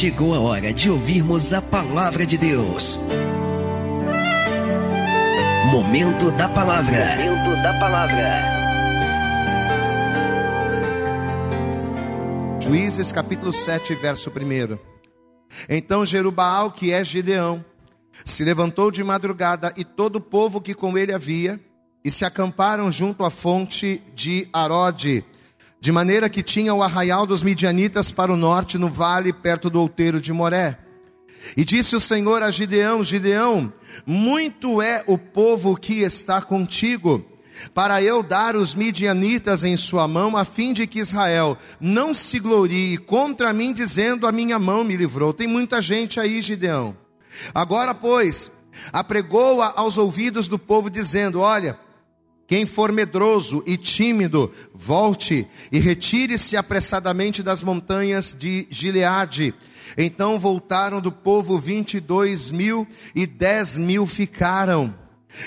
chegou a hora de ouvirmos a palavra de Deus. Momento da palavra. Momento da palavra. Juízes capítulo 7, verso 1. Então Jerubaal, que é Gideão, se levantou de madrugada e todo o povo que com ele havia, e se acamparam junto à fonte de Arode, de maneira que tinha o arraial dos midianitas para o norte, no vale, perto do outeiro de Moré. E disse o Senhor a Gideão: Gideão, muito é o povo que está contigo, para eu dar os midianitas em sua mão, a fim de que Israel não se glorie contra mim, dizendo: A minha mão me livrou. Tem muita gente aí, Gideão. Agora, pois, apregou-a aos ouvidos do povo, dizendo: Olha, quem for medroso e tímido, volte e retire-se apressadamente das montanhas de Gileade. Então voltaram do povo vinte e dois mil e dez mil ficaram.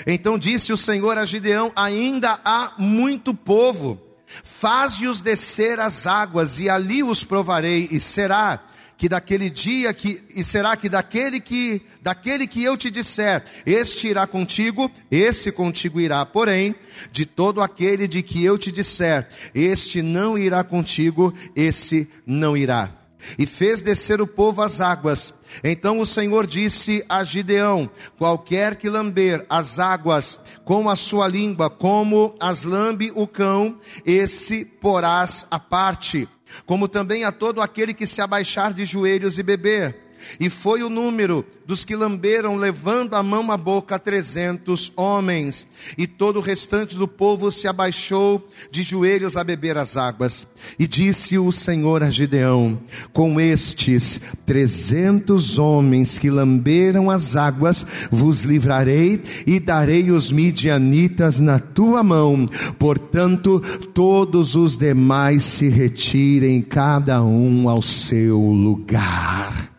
Então disse o Senhor a Gideão: Ainda há muito povo, faze-os descer as águas, e ali os provarei, e será que daquele dia que e será que daquele que daquele que eu te disser, este irá contigo, esse contigo irá. Porém, de todo aquele de que eu te disser, este não irá contigo, esse não irá. E fez descer o povo às águas. Então o Senhor disse a Gideão: Qualquer que lamber as águas com a sua língua, como as lambe o cão, esse porás à parte como também a todo aquele que se abaixar de joelhos e beber. E foi o número dos que lamberam, levando a mão à boca, trezentos homens. E todo o restante do povo se abaixou de joelhos a beber as águas. E disse o Senhor a Gideão: Com estes trezentos homens que lamberam as águas, vos livrarei e darei os midianitas na tua mão. Portanto, todos os demais se retirem, cada um ao seu lugar.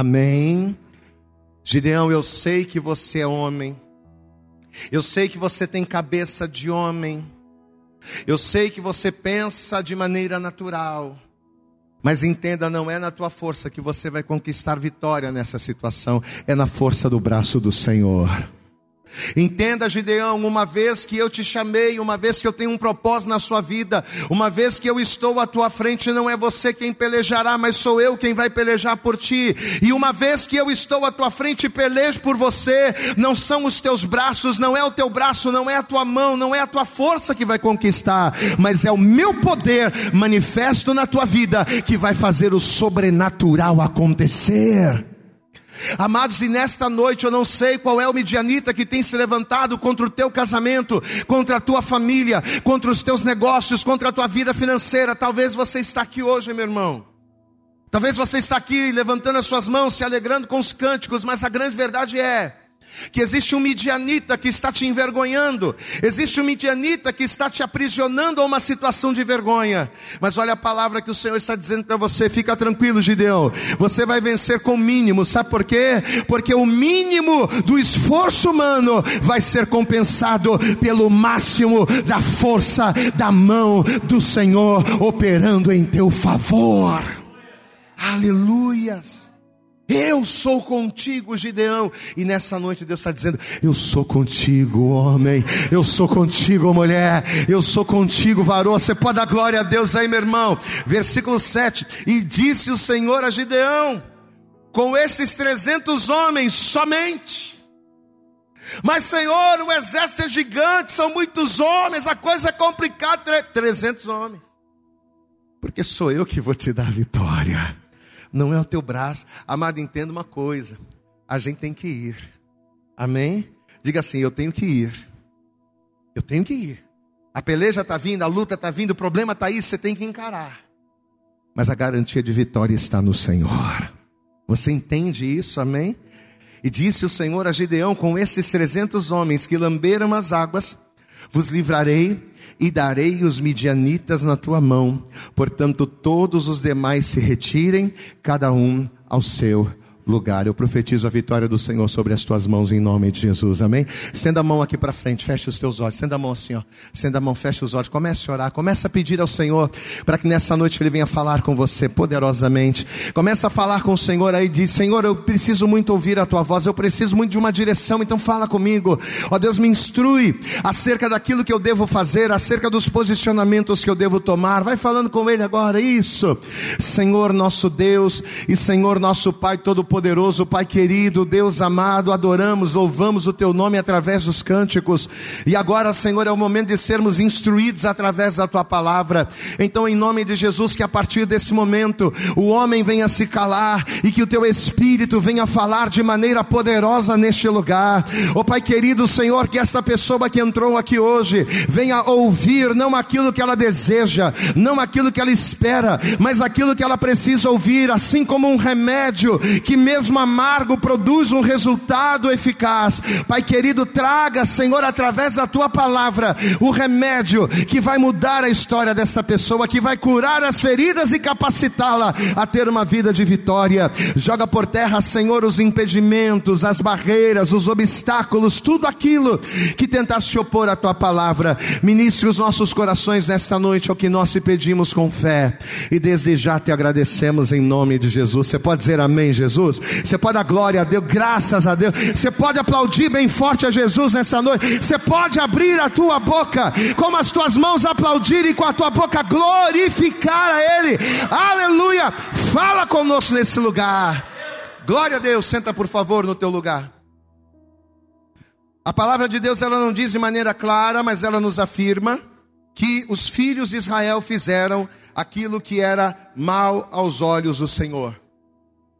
Amém. Gideão, eu sei que você é homem. Eu sei que você tem cabeça de homem. Eu sei que você pensa de maneira natural. Mas entenda, não é na tua força que você vai conquistar vitória nessa situação, é na força do braço do Senhor. Entenda, Gideão, uma vez que eu te chamei, uma vez que eu tenho um propósito na sua vida, uma vez que eu estou à tua frente, não é você quem pelejará, mas sou eu quem vai pelejar por ti. E uma vez que eu estou à tua frente e pelejo por você, não são os teus braços, não é o teu braço, não é a tua mão, não é a tua força que vai conquistar, mas é o meu poder manifesto na tua vida que vai fazer o sobrenatural acontecer. Amados, e nesta noite eu não sei qual é o medianita que tem se levantado contra o teu casamento, contra a tua família, contra os teus negócios, contra a tua vida financeira. Talvez você está aqui hoje, meu irmão. Talvez você está aqui levantando as suas mãos, se alegrando com os cânticos, mas a grande verdade é que existe um midianita que está te envergonhando, existe um midianita que está te aprisionando a uma situação de vergonha. Mas olha a palavra que o Senhor está dizendo para você, fica tranquilo, Gideão. Você vai vencer com o mínimo, sabe por quê? Porque o mínimo do esforço humano vai ser compensado pelo máximo da força da mão do Senhor operando em teu favor. Aleluias. Eu sou contigo, Gideão. E nessa noite Deus está dizendo: Eu sou contigo, homem. Eu sou contigo, mulher. Eu sou contigo, varão. Você pode dar glória a Deus aí, meu irmão. Versículo 7: E disse o Senhor a Gideão: Com esses trezentos homens somente. Mas, Senhor, o exército é gigante, são muitos homens, a coisa é complicada. Trezentos homens. Porque sou eu que vou te dar a vitória não é o teu braço. Amado, entenda uma coisa: a gente tem que ir. Amém? Diga assim: eu tenho que ir. Eu tenho que ir. A peleja está vindo, a luta está vindo, o problema está aí, você tem que encarar. Mas a garantia de vitória está no Senhor. Você entende isso, amém? E disse o Senhor a Gideão: Com esses trezentos homens que lamberam as águas, vos livrarei e darei os midianitas na tua mão. Portanto, todos os demais se retirem, cada um ao seu lugar. Eu profetizo a vitória do Senhor sobre as tuas mãos em nome de Jesus, amém? Estenda a mão aqui para frente, feche os teus olhos, estenda a mão assim, ó. Estenda a mão, feche os olhos, comece a orar, comece a pedir ao Senhor para que nessa noite Ele venha falar com você poderosamente. Comece a falar com o Senhor aí, diz: Senhor, eu preciso muito ouvir a tua voz, eu preciso muito de uma direção, então fala comigo. Ó Deus, me instrui acerca daquilo que eu devo fazer, acerca dos posicionamentos que eu devo tomar. Vai falando com Ele agora, isso. Senhor nosso Deus e Senhor nosso Pai Todo-Poderoso poderoso Pai querido, Deus amado, adoramos, louvamos o Teu nome através dos cânticos. E agora, Senhor, é o momento de sermos instruídos através da Tua palavra. Então, em nome de Jesus, que a partir desse momento o homem venha se calar e que o Teu Espírito venha falar de maneira poderosa neste lugar. Oh, Pai querido, Senhor, que esta pessoa que entrou aqui hoje venha ouvir não aquilo que ela deseja, não aquilo que ela espera, mas aquilo que ela precisa ouvir, assim como um remédio que mesmo amargo produz um resultado eficaz. Pai querido, traga, Senhor, através da tua palavra, o remédio que vai mudar a história desta pessoa, que vai curar as feridas e capacitá-la a ter uma vida de vitória. Joga por terra, Senhor, os impedimentos, as barreiras, os obstáculos, tudo aquilo que tentar se opor à tua palavra. Ministre os nossos corações nesta noite, é o que nós te pedimos com fé. E desde já te agradecemos em nome de Jesus. Você pode dizer amém, Jesus? Você pode dar glória a Deus, graças a Deus. Você pode aplaudir bem forte a Jesus nessa noite. Você pode abrir a tua boca, como as tuas mãos aplaudirem com a tua boca glorificar a Ele. Aleluia! Fala conosco nesse lugar. Glória a Deus. Senta por favor no teu lugar. A palavra de Deus ela não diz de maneira clara, mas ela nos afirma que os filhos de Israel fizeram aquilo que era mal aos olhos do Senhor.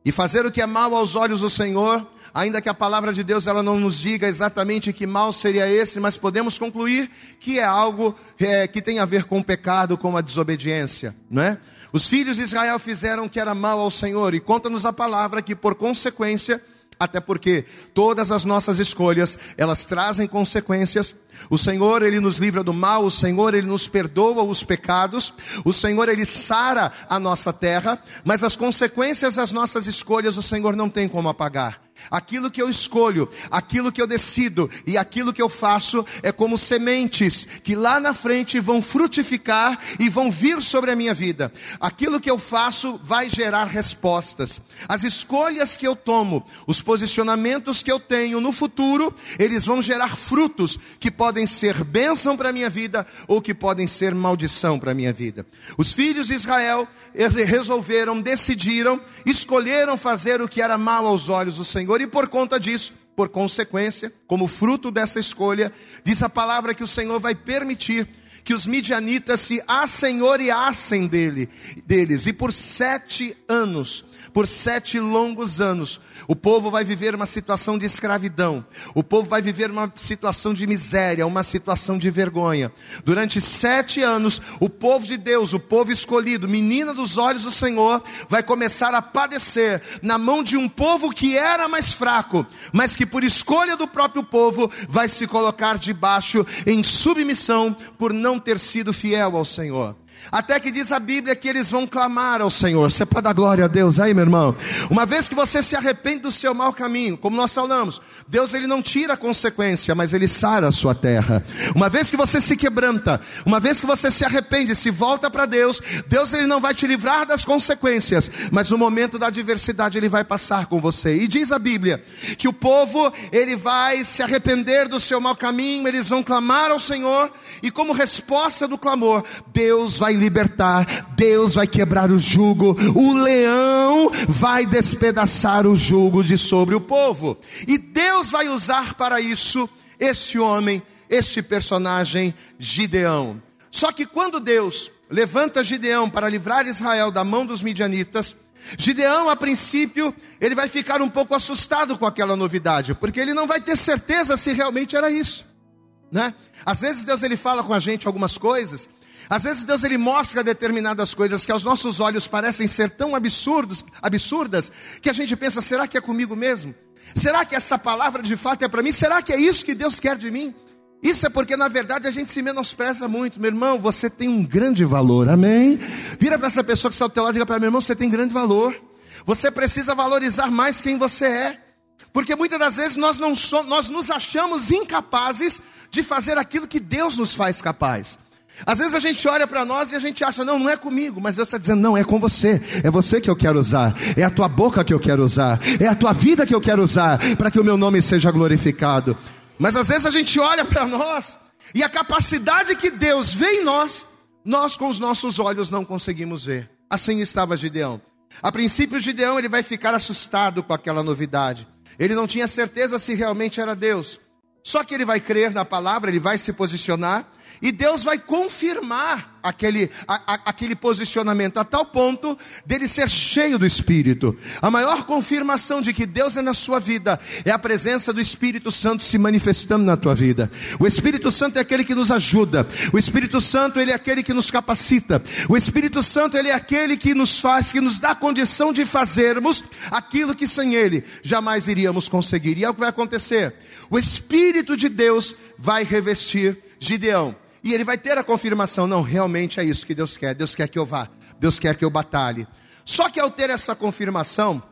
E fazer o que é mal aos olhos do Senhor, ainda que a palavra de Deus ela não nos diga exatamente que mal seria esse, mas podemos concluir que é algo é, que tem a ver com o pecado, com a desobediência, não é? Os filhos de Israel fizeram o que era mal ao Senhor, e conta-nos a palavra que por consequência, até porque todas as nossas escolhas, elas trazem consequências, o Senhor, Ele nos livra do mal, o Senhor, Ele nos perdoa os pecados, o Senhor, Ele sara a nossa terra, mas as consequências das nossas escolhas, o Senhor não tem como apagar. Aquilo que eu escolho, aquilo que eu decido e aquilo que eu faço é como sementes que lá na frente vão frutificar e vão vir sobre a minha vida. Aquilo que eu faço vai gerar respostas. As escolhas que eu tomo, os posicionamentos que eu tenho no futuro, eles vão gerar frutos que podem ser bênção para a minha vida ou que podem ser maldição para a minha vida. Os filhos de Israel resolveram, decidiram, escolheram fazer o que era mal aos olhos do Senhor e por conta disso, por consequência, como fruto dessa escolha, diz a palavra que o Senhor vai permitir que os midianitas se assenhoreassem dele, deles, e por sete anos por sete longos anos, o povo vai viver uma situação de escravidão, o povo vai viver uma situação de miséria, uma situação de vergonha. Durante sete anos, o povo de Deus, o povo escolhido, menina dos olhos do Senhor, vai começar a padecer na mão de um povo que era mais fraco, mas que por escolha do próprio povo vai se colocar debaixo em submissão por não ter sido fiel ao Senhor. Até que diz a Bíblia que eles vão clamar ao Senhor. Você pode dar glória a Deus aí, meu irmão. Uma vez que você se arrepende do seu mau caminho, como nós falamos, Deus ele não tira a consequência, mas ele sara a sua terra. Uma vez que você se quebranta, uma vez que você se arrepende, se volta para Deus, Deus ele não vai te livrar das consequências, mas no momento da adversidade ele vai passar com você. E diz a Bíblia que o povo ele vai se arrepender do seu mau caminho, eles vão clamar ao Senhor e como resposta do clamor, Deus vai vai libertar, Deus vai quebrar o jugo, o leão vai despedaçar o jugo de sobre o povo, e Deus vai usar para isso esse homem, este personagem Gideão. Só que quando Deus levanta Gideão para livrar Israel da mão dos midianitas, Gideão, a princípio, ele vai ficar um pouco assustado com aquela novidade, porque ele não vai ter certeza se realmente era isso, né? Às vezes Deus ele fala com a gente algumas coisas às vezes Deus ele mostra determinadas coisas que aos nossos olhos parecem ser tão absurdos, absurdas, que a gente pensa, será que é comigo mesmo? Será que essa palavra de fato é para mim? Será que é isso que Deus quer de mim? Isso é porque na verdade a gente se menospreza muito. Meu irmão, você tem um grande valor. Amém? Vira para essa pessoa que está ao teu lado e diga para meu irmão, você tem grande valor. Você precisa valorizar mais quem você é. Porque muitas das vezes nós, não somos, nós nos achamos incapazes de fazer aquilo que Deus nos faz capaz. Às vezes a gente olha para nós e a gente acha, não, não é comigo, mas Deus está dizendo, não, é com você, é você que eu quero usar, é a tua boca que eu quero usar, é a tua vida que eu quero usar, para que o meu nome seja glorificado. Mas às vezes a gente olha para nós e a capacidade que Deus vê em nós, nós com os nossos olhos não conseguimos ver. Assim estava Gideão. A princípio, Gideão ele vai ficar assustado com aquela novidade. Ele não tinha certeza se realmente era Deus. Só que ele vai crer na palavra, ele vai se posicionar, e Deus vai confirmar aquele, a, a, aquele posicionamento, a tal ponto dele ser cheio do Espírito. A maior confirmação de que Deus é na sua vida é a presença do Espírito Santo se manifestando na tua vida. O Espírito Santo é aquele que nos ajuda, o Espírito Santo ele é aquele que nos capacita, o Espírito Santo ele é aquele que nos faz, que nos dá condição de fazermos aquilo que sem ele jamais iríamos conseguir. E é o que vai acontecer. O Espírito de Deus vai revestir Gideão. E ele vai ter a confirmação: não, realmente é isso que Deus quer. Deus quer que eu vá, Deus quer que eu batalhe. Só que ao ter essa confirmação,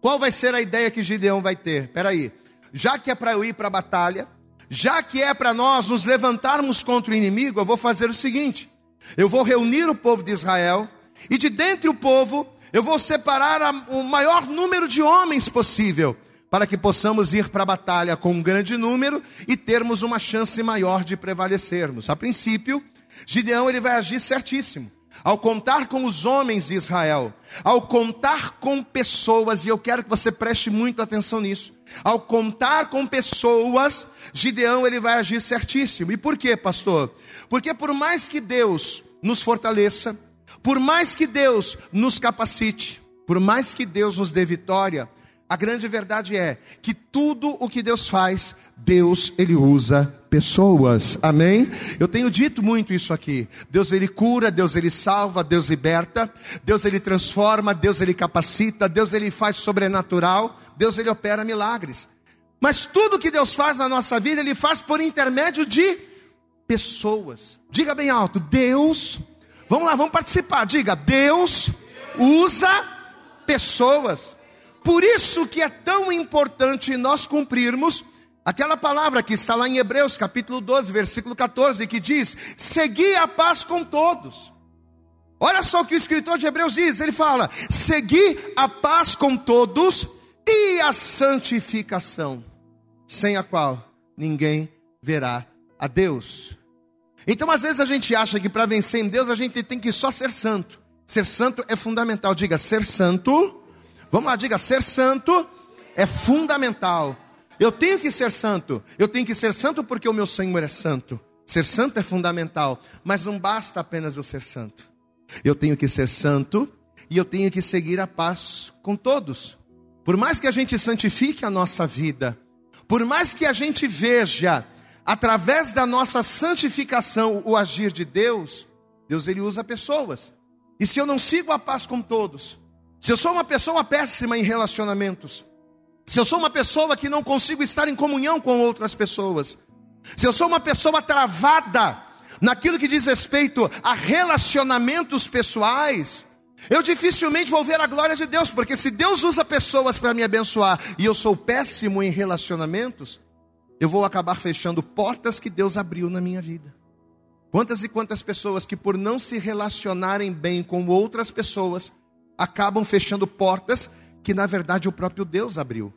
qual vai ser a ideia que Gideão vai ter? Peraí, já que é para eu ir para a batalha, já que é para nós nos levantarmos contra o inimigo, eu vou fazer o seguinte: eu vou reunir o povo de Israel, e de dentre o povo, eu vou separar a, o maior número de homens possível para que possamos ir para a batalha com um grande número e termos uma chance maior de prevalecermos. A princípio, Gideão ele vai agir certíssimo. Ao contar com os homens de Israel, ao contar com pessoas, e eu quero que você preste muito atenção nisso. Ao contar com pessoas, Gideão ele vai agir certíssimo. E por quê, pastor? Porque por mais que Deus nos fortaleça, por mais que Deus nos capacite, por mais que Deus nos dê vitória, a grande verdade é que tudo o que Deus faz, Deus ele usa pessoas. Amém? Eu tenho dito muito isso aqui. Deus ele cura, Deus ele salva, Deus liberta, Deus ele transforma, Deus ele capacita, Deus ele faz sobrenatural, Deus ele opera milagres. Mas tudo que Deus faz na nossa vida, ele faz por intermédio de pessoas. Diga bem alto, Deus. Vamos lá, vamos participar. Diga, Deus usa pessoas. Por isso que é tão importante nós cumprirmos aquela palavra que está lá em Hebreus, capítulo 12, versículo 14, que diz: "Segui a paz com todos". Olha só o que o escritor de Hebreus diz, ele fala: "Segui a paz com todos e a santificação, sem a qual ninguém verá a Deus". Então, às vezes a gente acha que para vencer em Deus a gente tem que só ser santo. Ser santo é fundamental. Diga, ser santo Vamos lá, diga: ser santo é fundamental. Eu tenho que ser santo. Eu tenho que ser santo porque o meu Senhor é santo. Ser santo é fundamental, mas não basta apenas eu ser santo. Eu tenho que ser santo e eu tenho que seguir a paz com todos. Por mais que a gente santifique a nossa vida, por mais que a gente veja através da nossa santificação o agir de Deus, Deus ele usa pessoas. E se eu não sigo a paz com todos, se eu sou uma pessoa péssima em relacionamentos, se eu sou uma pessoa que não consigo estar em comunhão com outras pessoas, se eu sou uma pessoa travada naquilo que diz respeito a relacionamentos pessoais, eu dificilmente vou ver a glória de Deus, porque se Deus usa pessoas para me abençoar e eu sou péssimo em relacionamentos, eu vou acabar fechando portas que Deus abriu na minha vida. Quantas e quantas pessoas que por não se relacionarem bem com outras pessoas, acabam fechando portas que na verdade o próprio Deus abriu.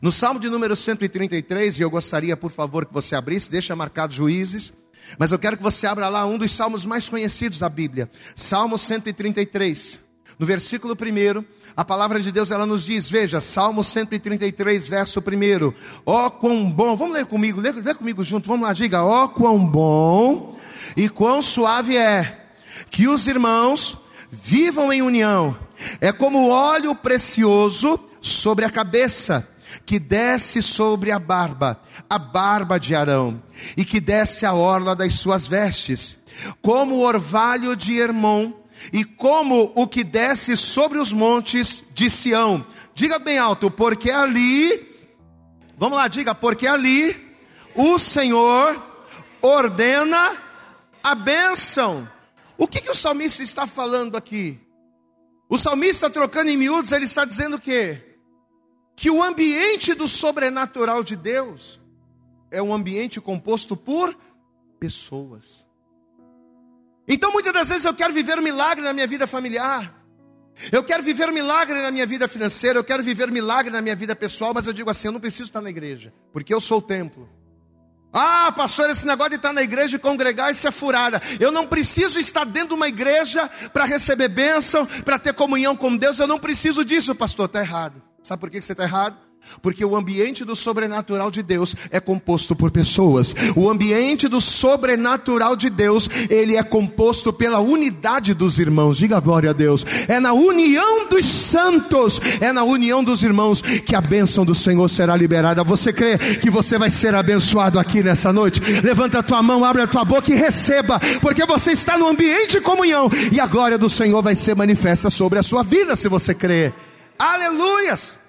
No Salmo de número 133, e eu gostaria, por favor, que você abrisse, deixa marcado Juízes, mas eu quero que você abra lá um dos salmos mais conhecidos da Bíblia, Salmo 133. No versículo 1, a palavra de Deus ela nos diz, veja, Salmo 133, verso 1. Ó oh, quão bom, vamos ler comigo, lê, lê comigo junto, vamos lá, diga, ó oh, quão bom e quão suave é que os irmãos vivam em união. É como óleo precioso sobre a cabeça, que desce sobre a barba, a barba de Arão, e que desce a orla das suas vestes, como o orvalho de Hermon, e como o que desce sobre os montes de Sião. Diga bem alto, porque ali, vamos lá, diga, porque ali o Senhor ordena a bênção. O que, que o salmista está falando aqui? O salmista trocando em miúdos, ele está dizendo o quê? Que o ambiente do sobrenatural de Deus é um ambiente composto por pessoas. Então muitas das vezes eu quero viver um milagre na minha vida familiar. Eu quero viver um milagre na minha vida financeira, eu quero viver um milagre na minha vida pessoal, mas eu digo assim, eu não preciso estar na igreja, porque eu sou o templo. Ah, pastor, esse negócio de estar na igreja e congregar, isso é furada. Eu não preciso estar dentro de uma igreja para receber bênção, para ter comunhão com Deus. Eu não preciso disso, pastor. Está errado. Sabe por que você está errado? Porque o ambiente do sobrenatural de Deus é composto por pessoas. O ambiente do sobrenatural de Deus, ele é composto pela unidade dos irmãos. Diga glória a Deus. É na união dos santos, é na união dos irmãos que a bênção do Senhor será liberada. Você crê que você vai ser abençoado aqui nessa noite? Levanta a tua mão, abre a tua boca e receba, porque você está no ambiente de comunhão e a glória do Senhor vai ser manifesta sobre a sua vida se você crê. Aleluias!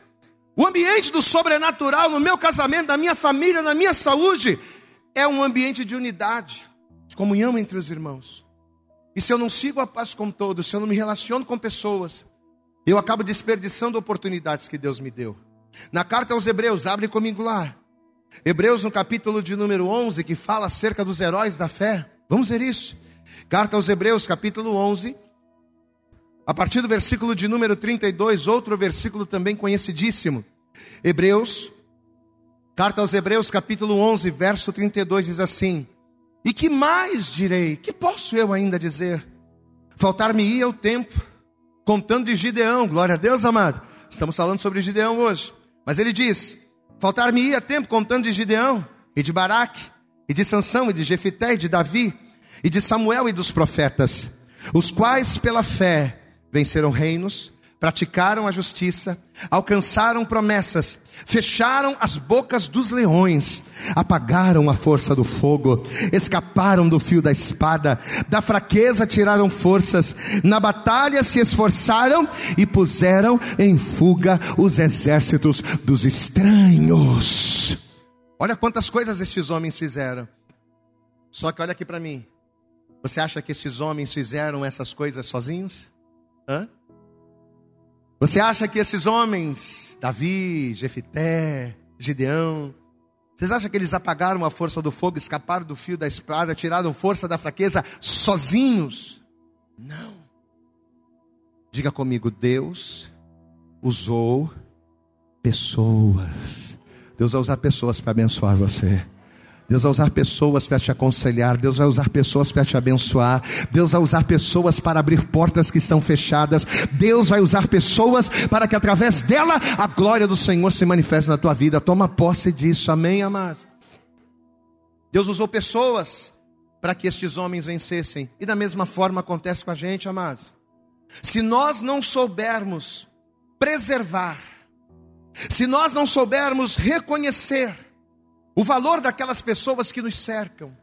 O ambiente do sobrenatural no meu casamento, na minha família, na minha saúde, é um ambiente de unidade, de comunhão entre os irmãos. E se eu não sigo a paz com todos, se eu não me relaciono com pessoas, eu acabo desperdiçando oportunidades que Deus me deu. Na carta aos Hebreus, abre comigo lá. Hebreus no capítulo de número 11, que fala acerca dos heróis da fé. Vamos ver isso. Carta aos Hebreus, capítulo 11, a partir do versículo de número 32, outro versículo também conhecidíssimo. Hebreus, carta aos Hebreus, capítulo 11, verso 32 diz assim: E que mais direi? Que posso eu ainda dizer? Faltar-me-ia o tempo, contando de Gideão, glória a Deus, amado. Estamos falando sobre Gideão hoje. Mas ele diz: Faltar-me-ia tempo contando de Gideão, e de Baraque, e de Sansão, e de Jefité, e de Davi, e de Samuel e dos profetas, os quais pela fé venceram reinos, praticaram a justiça, alcançaram promessas, fecharam as bocas dos leões, apagaram a força do fogo, escaparam do fio da espada, da fraqueza tiraram forças, na batalha se esforçaram e puseram em fuga os exércitos dos estranhos. Olha quantas coisas esses homens fizeram. Só que olha aqui para mim. Você acha que esses homens fizeram essas coisas sozinhos? Hã? Você acha que esses homens, Davi, Jefité, Gideão, vocês acham que eles apagaram a força do fogo, escaparam do fio da espada, tiraram força da fraqueza sozinhos? Não. Diga comigo, Deus usou pessoas. Deus vai usar pessoas para abençoar você. Deus vai usar pessoas para te aconselhar, Deus vai usar pessoas para te abençoar, Deus vai usar pessoas para abrir portas que estão fechadas, Deus vai usar pessoas para que através dela a glória do Senhor se manifeste na tua vida. Toma posse disso, amém, amados? Deus usou pessoas para que estes homens vencessem, e da mesma forma acontece com a gente, amados. Se nós não soubermos preservar, se nós não soubermos reconhecer, o valor daquelas pessoas que nos cercam.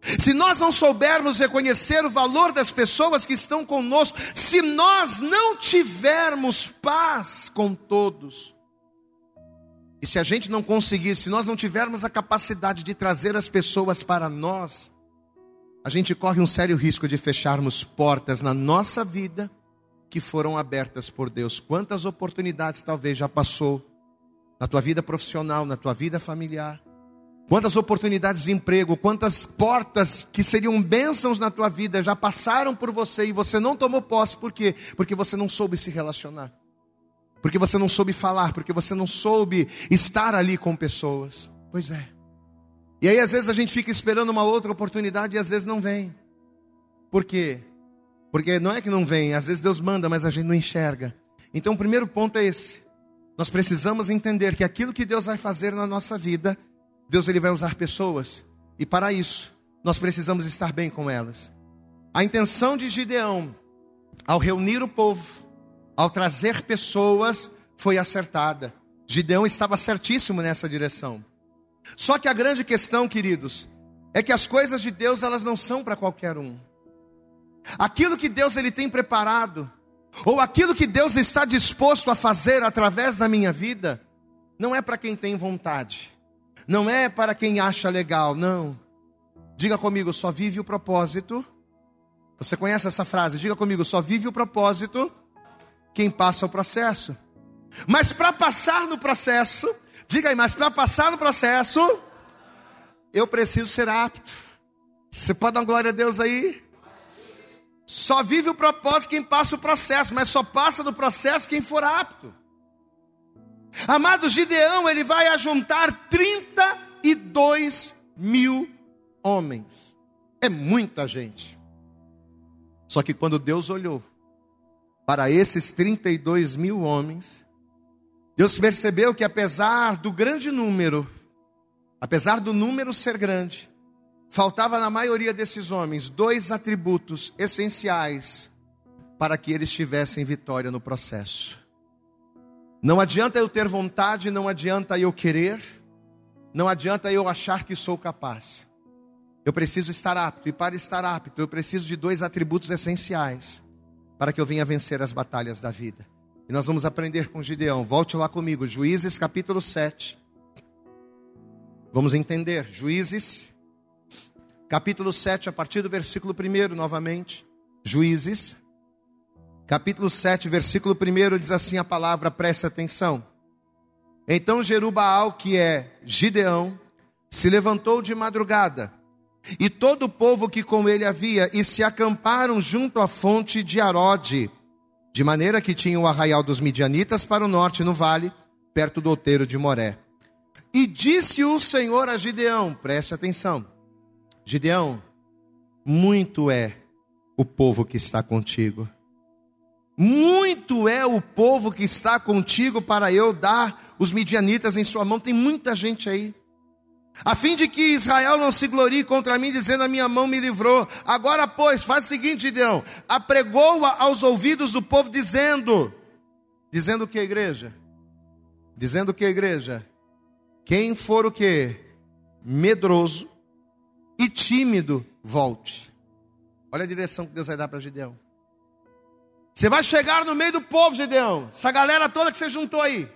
Se nós não soubermos reconhecer o valor das pessoas que estão conosco, se nós não tivermos paz com todos, e se a gente não conseguir, se nós não tivermos a capacidade de trazer as pessoas para nós, a gente corre um sério risco de fecharmos portas na nossa vida que foram abertas por Deus. Quantas oportunidades talvez já passou na tua vida profissional, na tua vida familiar, Quantas oportunidades de emprego, quantas portas que seriam bênçãos na tua vida já passaram por você e você não tomou posse, por quê? Porque você não soube se relacionar, porque você não soube falar, porque você não soube estar ali com pessoas. Pois é. E aí às vezes a gente fica esperando uma outra oportunidade e às vezes não vem. Por quê? Porque não é que não vem, às vezes Deus manda, mas a gente não enxerga. Então o primeiro ponto é esse. Nós precisamos entender que aquilo que Deus vai fazer na nossa vida Deus ele vai usar pessoas e para isso nós precisamos estar bem com elas. A intenção de Gideão ao reunir o povo, ao trazer pessoas, foi acertada. Gideão estava certíssimo nessa direção. Só que a grande questão, queridos, é que as coisas de Deus elas não são para qualquer um. Aquilo que Deus ele tem preparado, ou aquilo que Deus está disposto a fazer através da minha vida, não é para quem tem vontade. Não é para quem acha legal, não. Diga comigo, só vive o propósito. Você conhece essa frase? Diga comigo, só vive o propósito quem passa o processo. Mas para passar no processo, diga aí, mas para passar no processo, eu preciso ser apto. Você pode dar glória a Deus aí? Só vive o propósito quem passa o processo, mas só passa no processo quem for apto. Amado Gideão, ele vai ajuntar 32 mil homens. É muita gente. Só que quando Deus olhou para esses 32 mil homens, Deus percebeu que apesar do grande número, apesar do número ser grande, faltava na maioria desses homens dois atributos essenciais para que eles tivessem vitória no processo. Não adianta eu ter vontade, não adianta eu querer, não adianta eu achar que sou capaz. Eu preciso estar apto, e para estar apto, eu preciso de dois atributos essenciais para que eu venha vencer as batalhas da vida. E nós vamos aprender com Gideão. Volte lá comigo, Juízes capítulo 7. Vamos entender, Juízes, capítulo 7, a partir do versículo 1 novamente. Juízes, capítulo 7, versículo 1 diz assim a palavra, preste atenção. Então Jerubaal, que é Gideão, se levantou de madrugada e todo o povo que com ele havia, e se acamparam junto à fonte de Arode, de maneira que tinha o arraial dos midianitas para o norte no vale, perto do outeiro de Moré. E disse o Senhor a Gideão, preste atenção, Gideão, muito é o povo que está contigo. Muito é o povo que está contigo para eu dar os midianitas em sua mão. Tem muita gente aí a fim de que Israel não se glorie contra mim, dizendo: A minha mão me livrou. Agora, pois, faz o seguinte, Gideão: apregou-a aos ouvidos do povo, dizendo: Dizendo o que, igreja? Dizendo o que, igreja? Quem for o que? Medroso e tímido, volte. Olha a direção que Deus vai dar para Gideão. Você vai chegar no meio do povo, Gideão. Essa galera toda que você juntou aí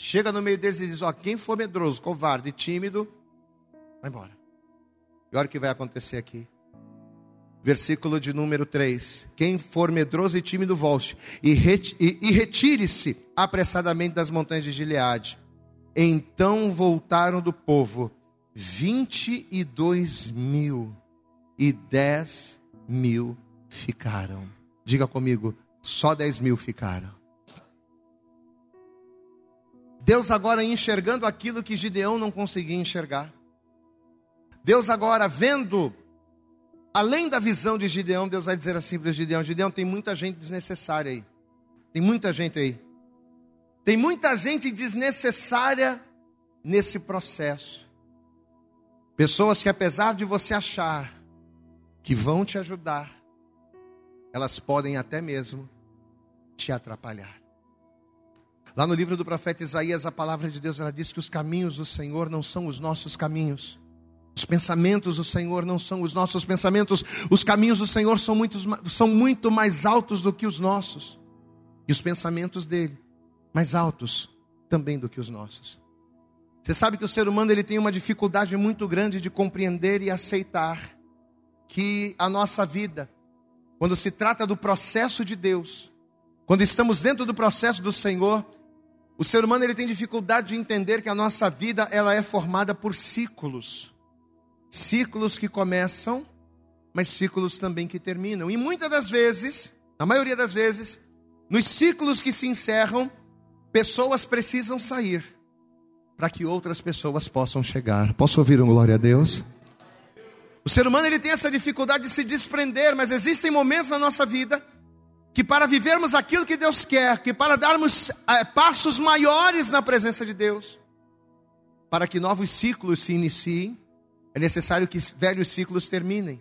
chega no meio deles e diz: Ó, quem for medroso, covarde tímido, vai embora. E olha o que vai acontecer aqui. Versículo de número 3: Quem for medroso e tímido, volte e, e, e retire-se apressadamente das montanhas de Gileade. Então voltaram do povo vinte e dois mil e dez mil ficaram. Diga comigo, só dez mil ficaram. Deus agora enxergando aquilo que Gideão não conseguia enxergar. Deus agora vendo, além da visão de Gideão, Deus vai dizer assim para Gideão: Gideão, tem muita gente desnecessária aí. Tem muita gente aí. Tem muita gente desnecessária nesse processo. Pessoas que, apesar de você achar que vão te ajudar, elas podem até mesmo te atrapalhar. Lá no livro do profeta Isaías, a palavra de Deus ela diz que os caminhos do Senhor não são os nossos caminhos. Os pensamentos do Senhor não são os nossos pensamentos. Os caminhos do Senhor são muito, são muito mais altos do que os nossos. E os pensamentos dele, mais altos também do que os nossos. Você sabe que o ser humano ele tem uma dificuldade muito grande de compreender e aceitar que a nossa vida, quando se trata do processo de Deus, quando estamos dentro do processo do Senhor, o ser humano ele tem dificuldade de entender que a nossa vida ela é formada por ciclos. Ciclos que começam, mas ciclos também que terminam. E muitas das vezes, na maioria das vezes, nos ciclos que se encerram, pessoas precisam sair para que outras pessoas possam chegar. Posso ouvir um glória a Deus? O ser humano ele tem essa dificuldade de se desprender, mas existem momentos na nossa vida que para vivermos aquilo que Deus quer, que para darmos é, passos maiores na presença de Deus, para que novos ciclos se iniciem, é necessário que velhos ciclos terminem.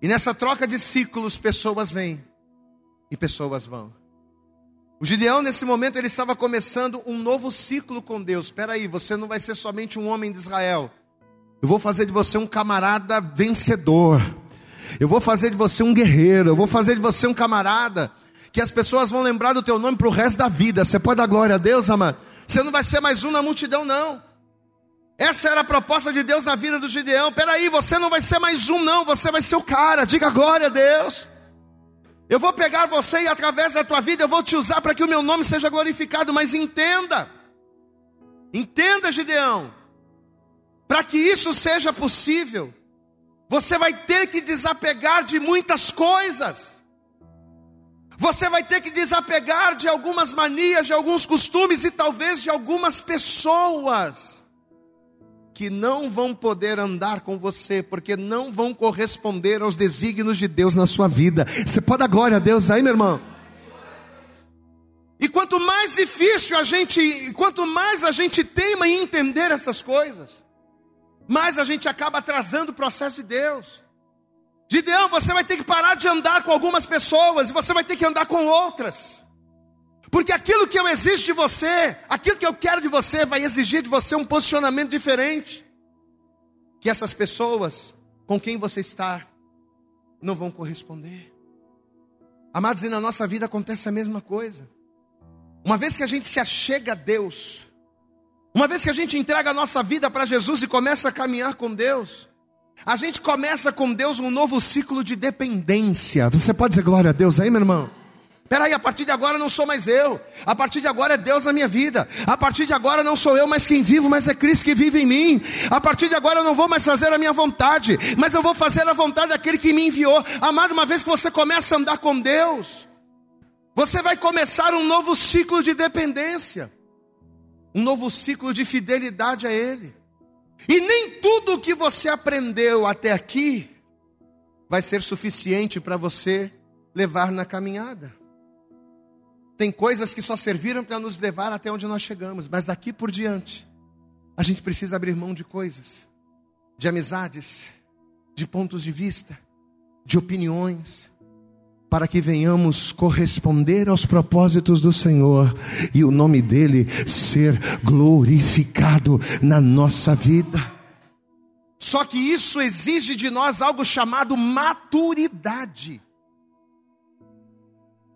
E nessa troca de ciclos, pessoas vêm e pessoas vão. O Gideão, nesse momento, ele estava começando um novo ciclo com Deus. Espera aí, você não vai ser somente um homem de Israel. Eu vou fazer de você um camarada vencedor. Eu vou fazer de você um guerreiro, eu vou fazer de você um camarada, que as pessoas vão lembrar do teu nome para o resto da vida. Você pode dar glória a Deus, amado? Você não vai ser mais um na multidão, não. Essa era a proposta de Deus na vida do Gideão. Peraí, você não vai ser mais um, não, você vai ser o cara. Diga glória a Deus. Eu vou pegar você e através da tua vida eu vou te usar para que o meu nome seja glorificado, mas entenda. Entenda, Gideão. Para que isso seja possível, você vai ter que desapegar de muitas coisas. Você vai ter que desapegar de algumas manias, de alguns costumes e talvez de algumas pessoas que não vão poder andar com você, porque não vão corresponder aos desígnios de Deus na sua vida. Você pode dar glória a Deus aí, meu irmão? E quanto mais difícil a gente, quanto mais a gente teima em entender essas coisas, mais a gente acaba atrasando o processo de Deus. Gideão, você vai ter que parar de andar com algumas pessoas e você vai ter que andar com outras. Porque aquilo que eu exijo de você, aquilo que eu quero de você, vai exigir de você um posicionamento diferente. Que essas pessoas com quem você está não vão corresponder. Amados, e na nossa vida acontece a mesma coisa. Uma vez que a gente se achega a Deus, uma vez que a gente entrega a nossa vida para Jesus e começa a caminhar com Deus, a gente começa com Deus um novo ciclo de dependência. Você pode dizer glória a Deus aí, meu irmão? Peraí, a partir de agora não sou mais eu. A partir de agora é Deus na minha vida. A partir de agora não sou eu mais quem vivo, mas é Cristo que vive em mim. A partir de agora eu não vou mais fazer a minha vontade, mas eu vou fazer a vontade daquele que me enviou. Amado, uma vez que você começa a andar com Deus, você vai começar um novo ciclo de dependência, um novo ciclo de fidelidade a Ele. E nem tudo o que você aprendeu até aqui vai ser suficiente para você levar na caminhada. Tem coisas que só serviram para nos levar até onde nós chegamos, mas daqui por diante, a gente precisa abrir mão de coisas, de amizades, de pontos de vista, de opiniões, para que venhamos corresponder aos propósitos do Senhor e o nome dele ser glorificado na nossa vida. Só que isso exige de nós algo chamado maturidade.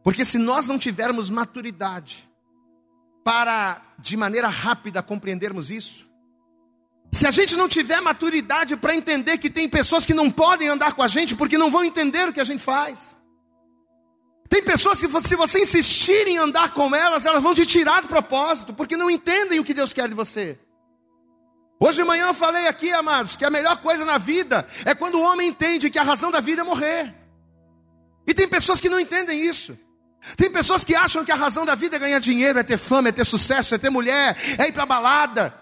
Porque se nós não tivermos maturidade para de maneira rápida compreendermos isso, se a gente não tiver maturidade para entender que tem pessoas que não podem andar com a gente porque não vão entender o que a gente faz, tem pessoas que, se você insistir em andar com elas, elas vão te tirar do propósito, porque não entendem o que Deus quer de você. Hoje de manhã eu falei aqui, amados, que a melhor coisa na vida é quando o homem entende que a razão da vida é morrer. E tem pessoas que não entendem isso. Tem pessoas que acham que a razão da vida é ganhar dinheiro, é ter fama, é ter sucesso, é ter mulher, é ir para balada.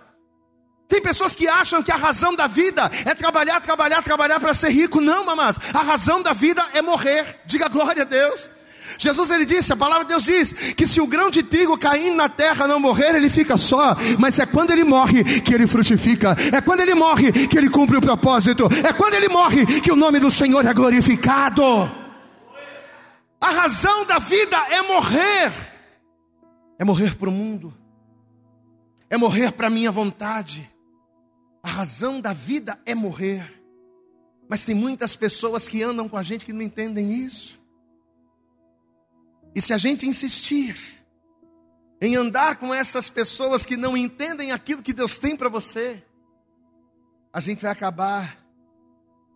Tem pessoas que acham que a razão da vida é trabalhar, trabalhar, trabalhar para ser rico. Não, amados. A razão da vida é morrer. Diga glória a Deus. Jesus ele disse, a palavra de Deus diz que se o grão de trigo caindo na terra não morrer, ele fica só, mas é quando ele morre que ele frutifica, é quando ele morre que ele cumpre o propósito, é quando ele morre que o nome do Senhor é glorificado. A razão da vida é morrer, é morrer para o mundo, é morrer para a minha vontade. A razão da vida é morrer. Mas tem muitas pessoas que andam com a gente que não entendem isso. E se a gente insistir em andar com essas pessoas que não entendem aquilo que Deus tem para você, a gente vai acabar,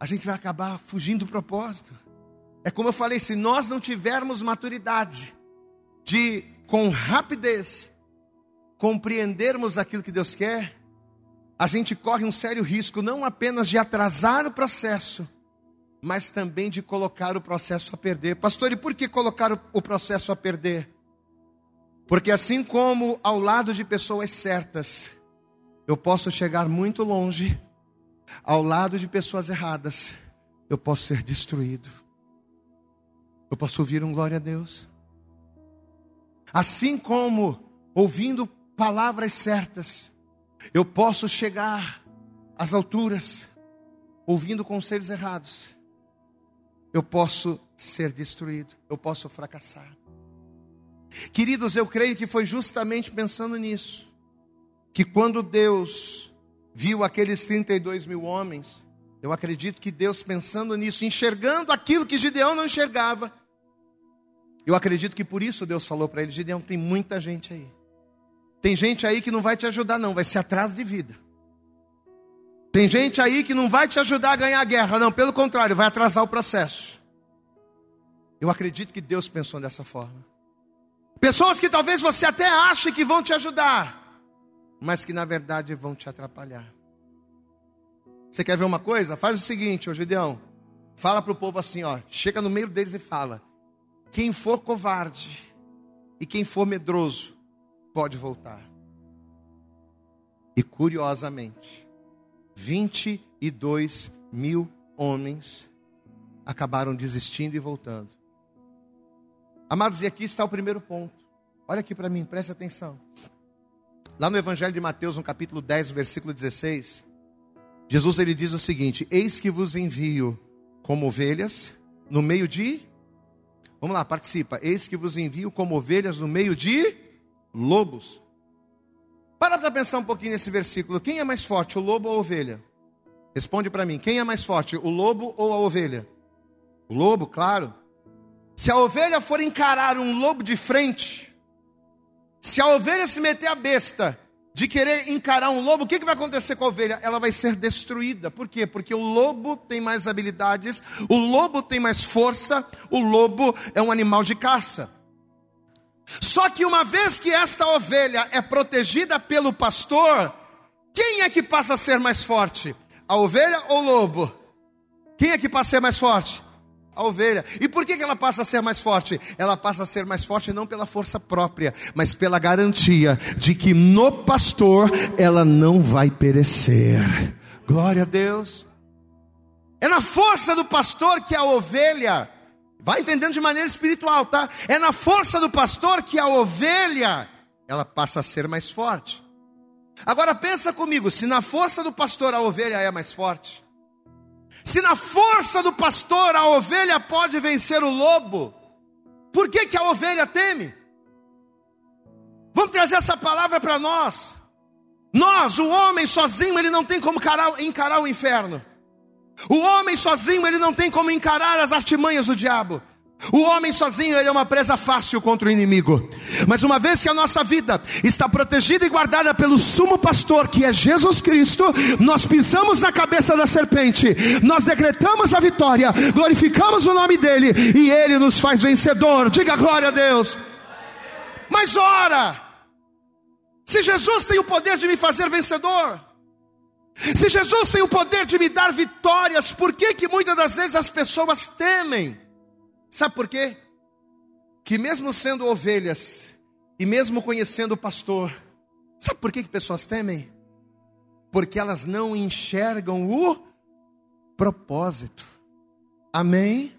a gente vai acabar fugindo do propósito. É como eu falei, se nós não tivermos maturidade de com rapidez compreendermos aquilo que Deus quer, a gente corre um sério risco não apenas de atrasar o processo, mas também de colocar o processo a perder. Pastor, e por que colocar o processo a perder? Porque assim como ao lado de pessoas certas, eu posso chegar muito longe, ao lado de pessoas erradas, eu posso ser destruído. Eu posso ouvir um glória a Deus. Assim como ouvindo palavras certas, eu posso chegar às alturas, ouvindo conselhos errados eu posso ser destruído, eu posso fracassar. Queridos, eu creio que foi justamente pensando nisso, que quando Deus viu aqueles 32 mil homens, eu acredito que Deus pensando nisso, enxergando aquilo que Gideão não enxergava, eu acredito que por isso Deus falou para ele: Gideão, tem muita gente aí. Tem gente aí que não vai te ajudar, não, vai ser atraso de vida. Tem gente aí que não vai te ajudar a ganhar a guerra, não, pelo contrário, vai atrasar o processo. Eu acredito que Deus pensou dessa forma. Pessoas que talvez você até ache que vão te ajudar, mas que na verdade vão te atrapalhar. Você quer ver uma coisa? Faz o seguinte, ô Gideão. Fala para o povo assim, ó. Chega no meio deles e fala: Quem for covarde e quem for medroso, pode voltar. E curiosamente, 22 mil homens acabaram desistindo e voltando. Amados, e aqui está o primeiro ponto. Olha aqui para mim, preste atenção. Lá no Evangelho de Mateus, no capítulo 10, versículo 16, Jesus ele diz o seguinte: Eis que vos envio como ovelhas no meio de. Vamos lá, participa. Eis que vos envio como ovelhas no meio de lobos. Para para pensar um pouquinho nesse versículo. Quem é mais forte, o lobo ou a ovelha? Responde para mim. Quem é mais forte, o lobo ou a ovelha? O lobo, claro. Se a ovelha for encarar um lobo de frente, se a ovelha se meter a besta de querer encarar um lobo, o que, que vai acontecer com a ovelha? Ela vai ser destruída. Por quê? Porque o lobo tem mais habilidades, o lobo tem mais força, o lobo é um animal de caça. Só que uma vez que esta ovelha é protegida pelo pastor, quem é que passa a ser mais forte? A ovelha ou o lobo? Quem é que passa a ser mais forte? a ovelha. E por que, ela passa a ser mais forte? Ela passa a ser mais forte não pela força própria, mas pela garantia de que no pastor ela não vai perecer. Glória a Deus. É na força do pastor que a ovelha, vai entendendo de maneira espiritual, tá? É na força do pastor que a ovelha, ela passa a ser mais forte. Agora pensa comigo, se na força do pastor a ovelha é mais forte, se na força do pastor a ovelha pode vencer o lobo, por que, que a ovelha teme? Vamos trazer essa palavra para nós. Nós, o homem sozinho, ele não tem como encarar, o inferno. O homem sozinho, ele não tem como encarar as artimanhas do diabo. O homem sozinho ele é uma presa fácil contra o inimigo. Mas uma vez que a nossa vida está protegida e guardada pelo sumo pastor, que é Jesus Cristo, nós pisamos na cabeça da serpente, nós decretamos a vitória, glorificamos o nome dele e ele nos faz vencedor. Diga glória a Deus. Mas ora, se Jesus tem o poder de me fazer vencedor, se Jesus tem o poder de me dar vitórias, por que que muitas das vezes as pessoas temem? Sabe por quê? Que mesmo sendo ovelhas e mesmo conhecendo o pastor, sabe por que, que pessoas temem? Porque elas não enxergam o propósito. Amém?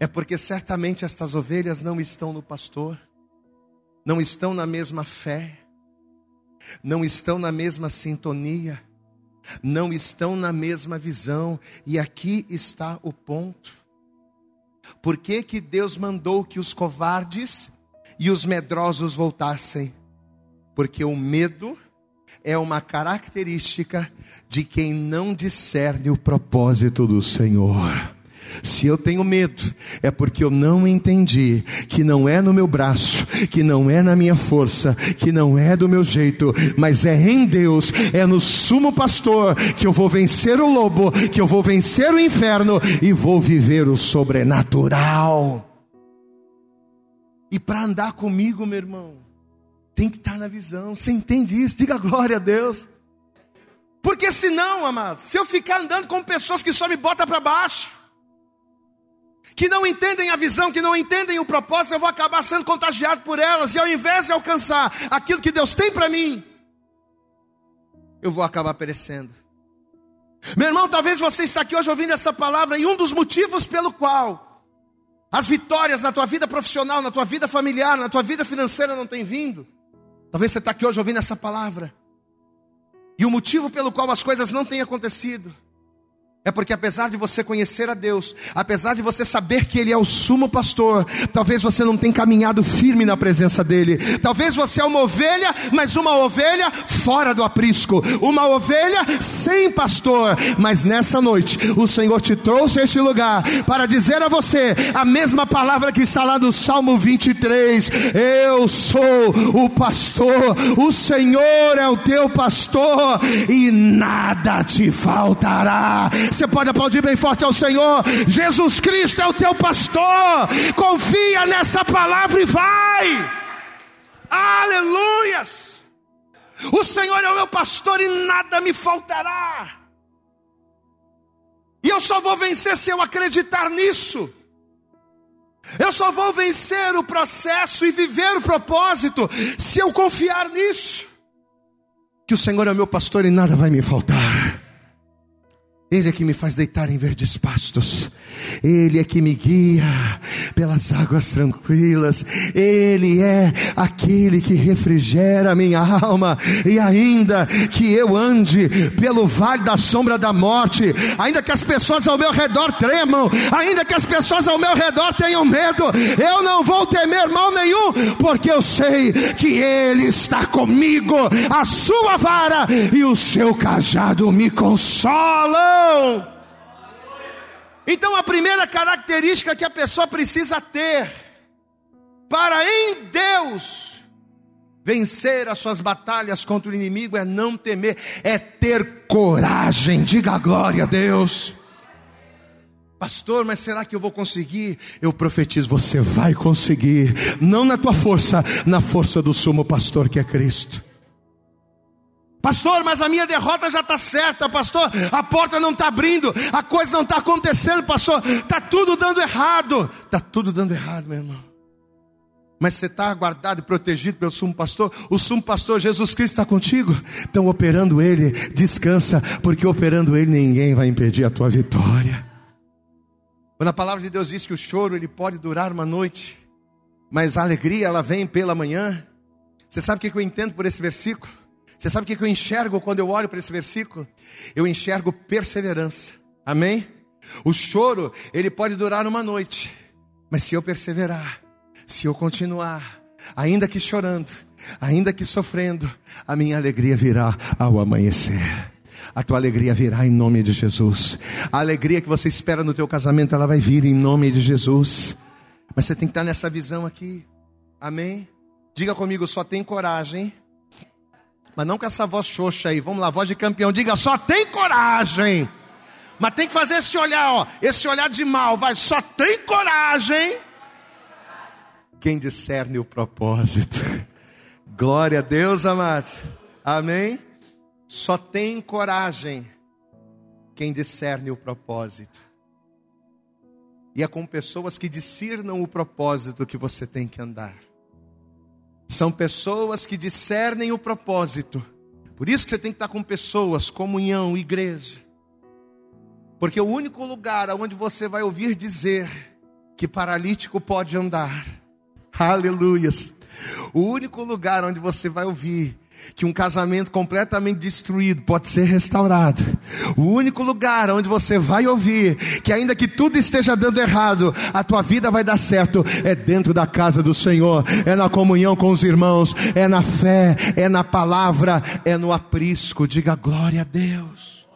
É porque certamente estas ovelhas não estão no pastor, não estão na mesma fé, não estão na mesma sintonia, não estão na mesma visão, e aqui está o ponto. Por que, que Deus mandou que os covardes e os medrosos voltassem? Porque o medo é uma característica de quem não discerne o propósito do Senhor. Se eu tenho medo, é porque eu não entendi que não é no meu braço, que não é na minha força, que não é do meu jeito, mas é em Deus, é no sumo pastor que eu vou vencer o lobo, que eu vou vencer o inferno e vou viver o sobrenatural. E para andar comigo, meu irmão, tem que estar tá na visão. Você entende isso? Diga glória a Deus. Porque senão, amados, se eu ficar andando com pessoas que só me botam para baixo, que não entendem a visão, que não entendem o propósito, eu vou acabar sendo contagiado por elas, e ao invés de alcançar aquilo que Deus tem para mim, eu vou acabar perecendo. Meu irmão, talvez você está aqui hoje ouvindo essa palavra, e um dos motivos pelo qual as vitórias na tua vida profissional, na tua vida familiar, na tua vida financeira não têm vindo, talvez você está aqui hoje ouvindo essa palavra, e o motivo pelo qual as coisas não têm acontecido, é porque apesar de você conhecer a Deus, apesar de você saber que Ele é o sumo pastor, talvez você não tenha caminhado firme na presença dEle. Talvez você é uma ovelha, mas uma ovelha fora do aprisco, uma ovelha sem pastor. Mas nessa noite, o Senhor te trouxe a este lugar para dizer a você a mesma palavra que está lá no Salmo 23: Eu sou o pastor, o Senhor é o teu pastor, e nada te faltará Você pode aplaudir bem forte ao Senhor. Jesus Cristo é o teu pastor. Confia nessa palavra e vai. Aleluias! O Senhor é o meu pastor e nada me faltará. E eu só vou vencer se eu acreditar nisso. Eu só vou vencer o processo e viver o propósito se eu confiar nisso. Que o Senhor é o meu pastor e nada vai me faltar. Ele é que me faz deitar em verdes pastos. Ele é que me guia pelas águas tranquilas. Ele é aquele que refrigera minha alma. E ainda que eu ande pelo vale da sombra da morte, ainda que as pessoas ao meu redor tremam, ainda que as pessoas ao meu redor tenham medo, eu não vou temer mal nenhum, porque eu sei que Ele está comigo. A sua vara e o seu cajado me consolam. Então a primeira característica que a pessoa precisa ter para em Deus vencer as suas batalhas contra o inimigo é não temer, é ter coragem. Diga glória a Deus. Pastor, mas será que eu vou conseguir? Eu profetizo, você vai conseguir, não na tua força, na força do sumo pastor que é Cristo. Pastor, mas a minha derrota já está certa, pastor. A porta não está abrindo, a coisa não está acontecendo, pastor. Está tudo dando errado. Está tudo dando errado, meu irmão. Mas você está guardado e protegido pelo sumo pastor. O sumo pastor Jesus Cristo está contigo. Então, operando Ele, descansa, porque operando Ele, ninguém vai impedir a tua vitória. Quando a palavra de Deus diz que o choro ele pode durar uma noite, mas a alegria ela vem pela manhã. Você sabe o que eu entendo por esse versículo? Você sabe o que eu enxergo quando eu olho para esse versículo? Eu enxergo perseverança. Amém? O choro, ele pode durar uma noite, mas se eu perseverar, se eu continuar, ainda que chorando, ainda que sofrendo, a minha alegria virá ao amanhecer. A tua alegria virá em nome de Jesus. A alegria que você espera no teu casamento, ela vai vir em nome de Jesus. Mas você tem que estar nessa visão aqui. Amém? Diga comigo, só tem coragem mas não com essa voz xoxa aí. Vamos lá, voz de campeão. Diga, só tem coragem. Mas tem que fazer esse olhar, ó. Esse olhar de mal, vai. Só tem coragem. Quem discerne o propósito. Glória a Deus, amados. Amém? Só tem coragem quem discerne o propósito. E é com pessoas que discernam o propósito que você tem que andar. São pessoas que discernem o propósito. Por isso que você tem que estar com pessoas, comunhão, igreja. Porque o único lugar onde você vai ouvir dizer que paralítico pode andar. Aleluias. O único lugar onde você vai ouvir que um casamento completamente destruído pode ser restaurado. O único lugar onde você vai ouvir que ainda que tudo esteja dando errado, a tua vida vai dar certo é dentro da casa do Senhor, é na comunhão com os irmãos, é na fé, é na palavra, é no aprisco. Diga glória a Deus.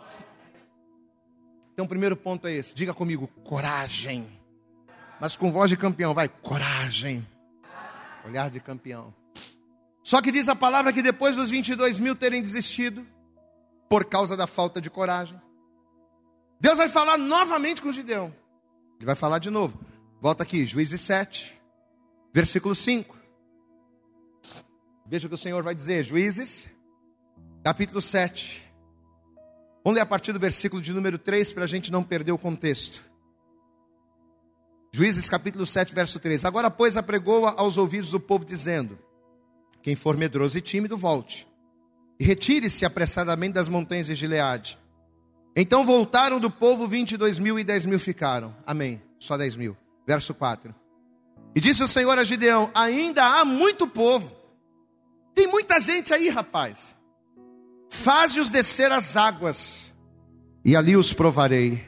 Então, o primeiro ponto é esse. Diga comigo, coragem. Mas com voz de campeão, vai, coragem. Olhar de campeão. Só que diz a palavra que depois dos 22 mil terem desistido, por causa da falta de coragem, Deus vai falar novamente com Gideão. Ele vai falar de novo. Volta aqui, Juízes 7, versículo 5. Veja o que o Senhor vai dizer, Juízes, capítulo 7. Vamos ler a partir do versículo de número 3 para a gente não perder o contexto. Juízes capítulo 7, verso 3. Agora, pois, apregou aos ouvidos do povo, dizendo: quem for medroso e tímido, volte. E retire-se apressadamente das montanhas de Gileade. Então voltaram do povo 22 mil e 10 mil ficaram. Amém. Só 10 mil. Verso 4. E disse o Senhor a Gideão: Ainda há muito povo. Tem muita gente aí, rapaz. Faze-os descer as águas, e ali os provarei.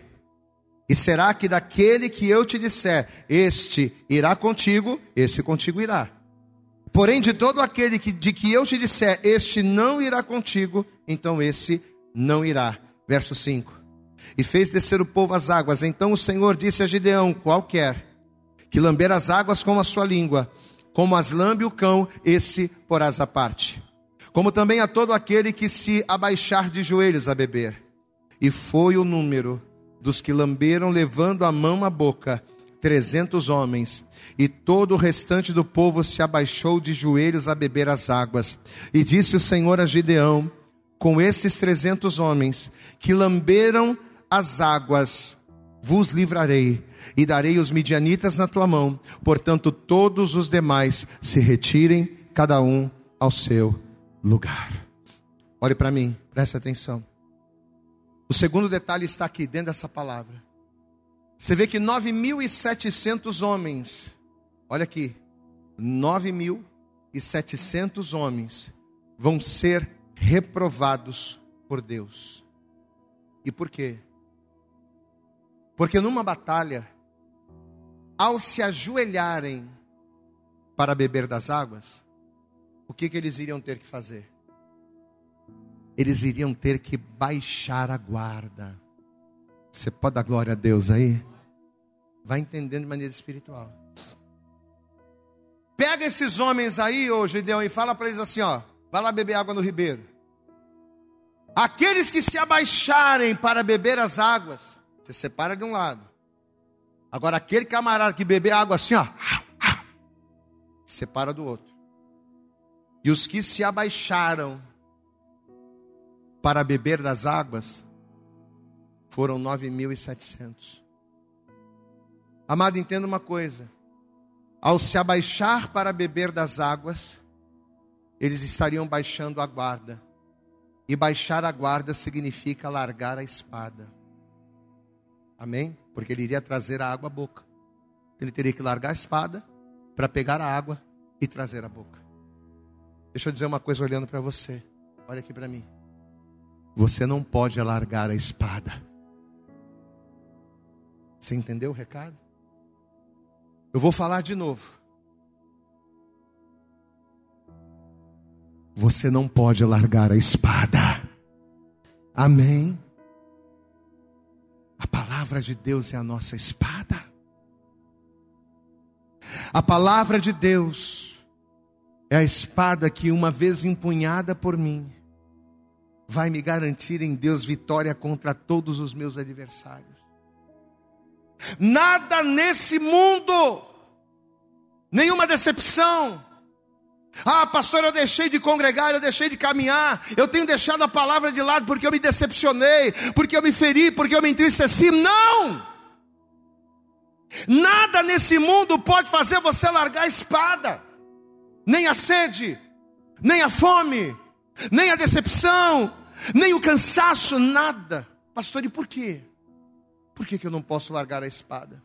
E será que daquele que eu te disser, este irá contigo, esse contigo irá. Porém, de todo aquele que, de que eu te disser, este não irá contigo, então esse não irá. Verso 5. E fez descer o povo as águas. Então o Senhor disse a Gideão: Qualquer que lamber as águas com a sua língua, como as lambe o cão, esse porás à parte. Como também a todo aquele que se abaixar de joelhos a beber. E foi o número dos que lamberam, levando a mão à boca, trezentos homens. E todo o restante do povo se abaixou de joelhos a beber as águas. E disse o Senhor a Gideão: Com esses trezentos homens que lamberam as águas, vos livrarei e darei os midianitas na tua mão. Portanto, todos os demais se retirem, cada um ao seu lugar. Olhe para mim, preste atenção. O segundo detalhe está aqui, dentro dessa palavra. Você vê que 9.700 homens, olha aqui, 9.700 homens vão ser reprovados por Deus. E por quê? Porque numa batalha, ao se ajoelharem para beber das águas, o que, que eles iriam ter que fazer? eles iriam ter que baixar a guarda. Você pode dar glória a Deus aí? Vai entendendo de maneira espiritual. Pega esses homens aí, ô Gideão, e fala para eles assim: ó, vai lá beber água no ribeiro. Aqueles que se abaixarem para beber as águas, você separa de um lado. Agora, aquele camarada que beber água assim, ó, separa do outro. E os que se abaixaram para beber das águas foram 9.700. Amado, entenda uma coisa: ao se abaixar para beber das águas, eles estariam baixando a guarda, e baixar a guarda significa largar a espada. Amém? Porque ele iria trazer a água à boca. Ele teria que largar a espada para pegar a água e trazer a boca. Deixa eu dizer uma coisa olhando para você. Olha aqui para mim. Você não pode alargar a espada. Você entendeu o recado? Eu vou falar de novo. Você não pode largar a espada. Amém. A palavra de Deus é a nossa espada. A palavra de Deus é a espada que, uma vez empunhada por mim, vai me garantir em Deus vitória contra todos os meus adversários. Nada nesse mundo, nenhuma decepção. Ah, pastor, eu deixei de congregar, eu deixei de caminhar, eu tenho deixado a palavra de lado porque eu me decepcionei, porque eu me feri, porque eu me entristeci. Não! Nada nesse mundo pode fazer você largar a espada, nem a sede, nem a fome, nem a decepção, nem o cansaço, nada. Pastor, e por quê? Por que, que eu não posso largar a espada?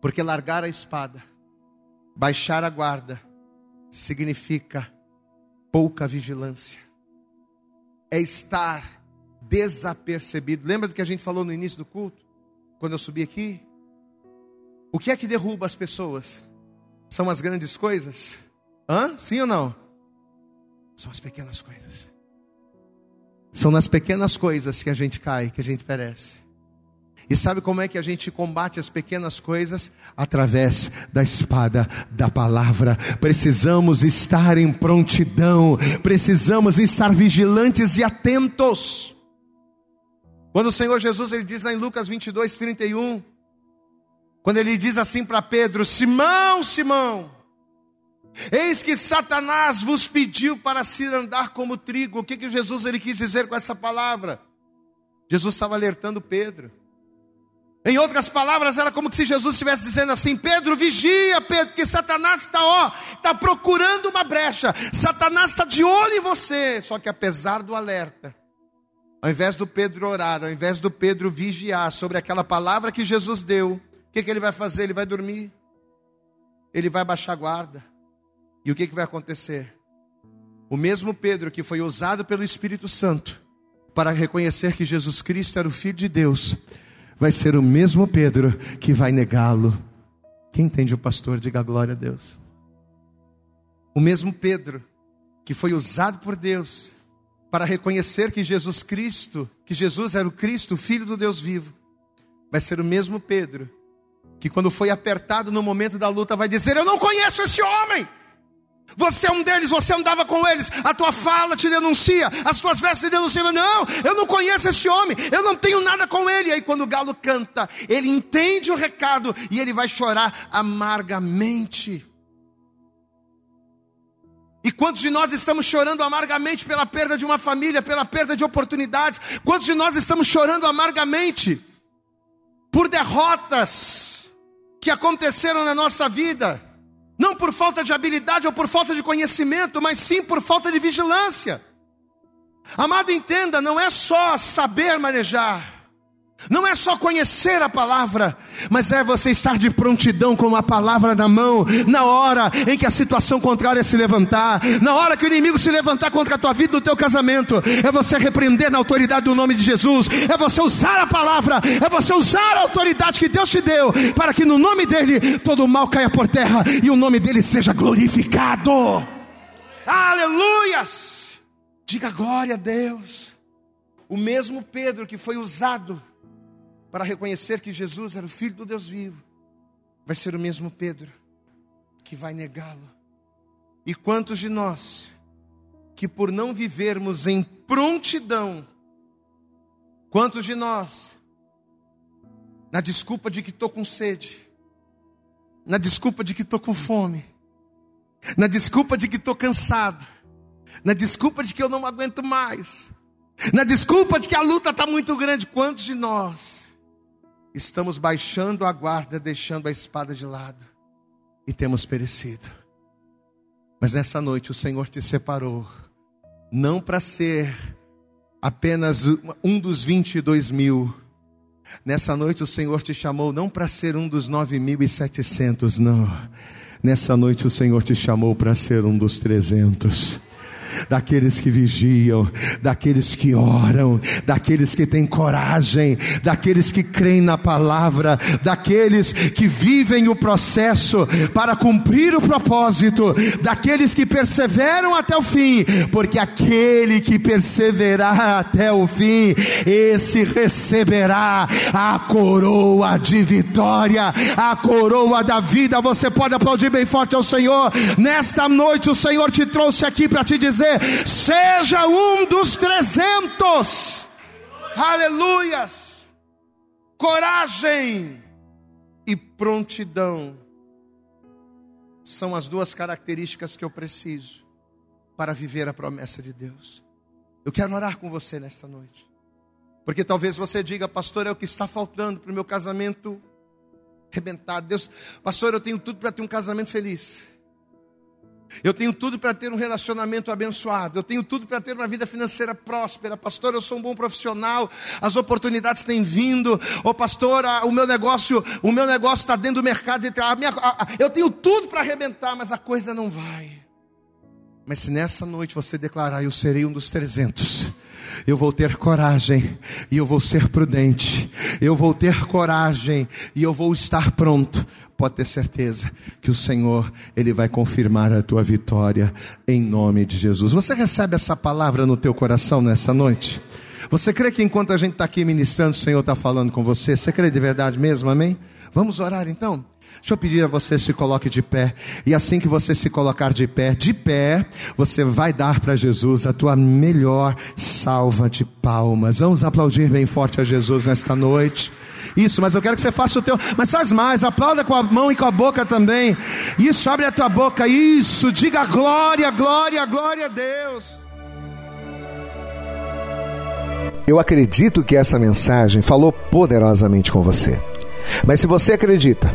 Porque largar a espada, baixar a guarda, significa pouca vigilância, é estar desapercebido. Lembra do que a gente falou no início do culto? Quando eu subi aqui? O que é que derruba as pessoas? São as grandes coisas? Hã? Sim ou não? São as pequenas coisas. São nas pequenas coisas que a gente cai, que a gente perece. E sabe como é que a gente combate as pequenas coisas? Através da espada da palavra. Precisamos estar em prontidão, precisamos estar vigilantes e atentos. Quando o Senhor Jesus ele diz lá em Lucas 22, 31, quando ele diz assim para Pedro: Simão, Simão, Eis que Satanás vos pediu para se andar como trigo. O que, que Jesus ele quis dizer com essa palavra? Jesus estava alertando Pedro. Em outras palavras, era como se Jesus estivesse dizendo assim: Pedro, vigia, Pedro, porque Satanás está, ó, está procurando uma brecha. Satanás está de olho em você. Só que apesar do alerta, ao invés do Pedro orar, ao invés do Pedro vigiar sobre aquela palavra que Jesus deu, o que, que ele vai fazer? Ele vai dormir, ele vai baixar a guarda. E o que, que vai acontecer? O mesmo Pedro que foi usado pelo Espírito Santo para reconhecer que Jesus Cristo era o Filho de Deus, vai ser o mesmo Pedro que vai negá-lo. Quem entende o pastor, diga glória a Deus. O mesmo Pedro que foi usado por Deus para reconhecer que Jesus Cristo, que Jesus era o Cristo, o Filho do Deus vivo, vai ser o mesmo Pedro que quando foi apertado no momento da luta vai dizer: Eu não conheço esse homem. Você é um deles, você andava com eles, a tua fala te denuncia, as tuas vestes te denunciam. Não, eu não conheço esse homem, eu não tenho nada com ele. E aí, quando o galo canta, ele entende o recado e ele vai chorar amargamente. E quantos de nós estamos chorando amargamente pela perda de uma família, pela perda de oportunidades? Quantos de nós estamos chorando amargamente por derrotas que aconteceram na nossa vida? Não por falta de habilidade ou por falta de conhecimento, mas sim por falta de vigilância. Amado, entenda, não é só saber manejar, não é só conhecer a palavra, mas é você estar de prontidão com a palavra na mão, na hora em que a situação contrária se levantar, na hora que o inimigo se levantar contra a tua vida, do teu casamento, é você repreender na autoridade do nome de Jesus, é você usar a palavra, é você usar a autoridade que Deus te deu, para que no nome dele todo o mal caia por terra e o nome dele seja glorificado. Aleluias! Diga glória a Deus. O mesmo Pedro que foi usado para reconhecer que Jesus era o Filho do Deus vivo, vai ser o mesmo Pedro que vai negá-lo. E quantos de nós que por não vivermos em prontidão, quantos de nós, na desculpa de que estou com sede, na desculpa de que estou com fome, na desculpa de que estou cansado, na desculpa de que eu não aguento mais, na desculpa de que a luta está muito grande, quantos de nós estamos baixando a guarda, deixando a espada de lado e temos perecido. Mas nessa noite o Senhor te separou, não para ser apenas um dos 22 mil. Nessa noite o Senhor te chamou não para ser um dos 9.700, não. Nessa noite o Senhor te chamou para ser um dos 300 daqueles que vigiam, daqueles que oram, daqueles que têm coragem, daqueles que creem na palavra, daqueles que vivem o processo para cumprir o propósito, daqueles que perseveram até o fim, porque aquele que perseverar até o fim, esse receberá a coroa de vitória, a coroa da vida. Você pode aplaudir bem forte ao Senhor. Nesta noite, o Senhor te trouxe aqui para te dizer seja um dos trezentos. Aleluias. Coragem e prontidão são as duas características que eu preciso para viver a promessa de Deus. Eu quero orar com você nesta noite. Porque talvez você diga, pastor, é o que está faltando para o meu casamento arrebentado. Deus, pastor, eu tenho tudo para ter um casamento feliz. Eu tenho tudo para ter um relacionamento abençoado. Eu tenho tudo para ter uma vida financeira próspera. Pastor, eu sou um bom profissional. As oportunidades têm vindo. Ô oh, pastor, o meu negócio, o meu negócio está dentro do mercado. eu tenho tudo para arrebentar, mas a coisa não vai. Mas se nessa noite você declarar, eu serei um dos trezentos eu vou ter coragem e eu vou ser prudente, eu vou ter coragem e eu vou estar pronto. Pode ter certeza que o Senhor, Ele vai confirmar a tua vitória em nome de Jesus. Você recebe essa palavra no teu coração nessa noite? Você crê que enquanto a gente está aqui ministrando, o Senhor está falando com você? Você crê de verdade mesmo? Amém? Vamos orar então? Deixa eu pedir a você se coloque de pé. E assim que você se colocar de pé, de pé, você vai dar para Jesus a tua melhor salva de palmas. Vamos aplaudir bem forte a Jesus nesta noite. Isso, mas eu quero que você faça o teu. Mas faz mais, aplauda com a mão e com a boca também. Isso, abre a tua boca. Isso, diga glória, glória, glória a Deus. Eu acredito que essa mensagem falou poderosamente com você. Mas se você acredita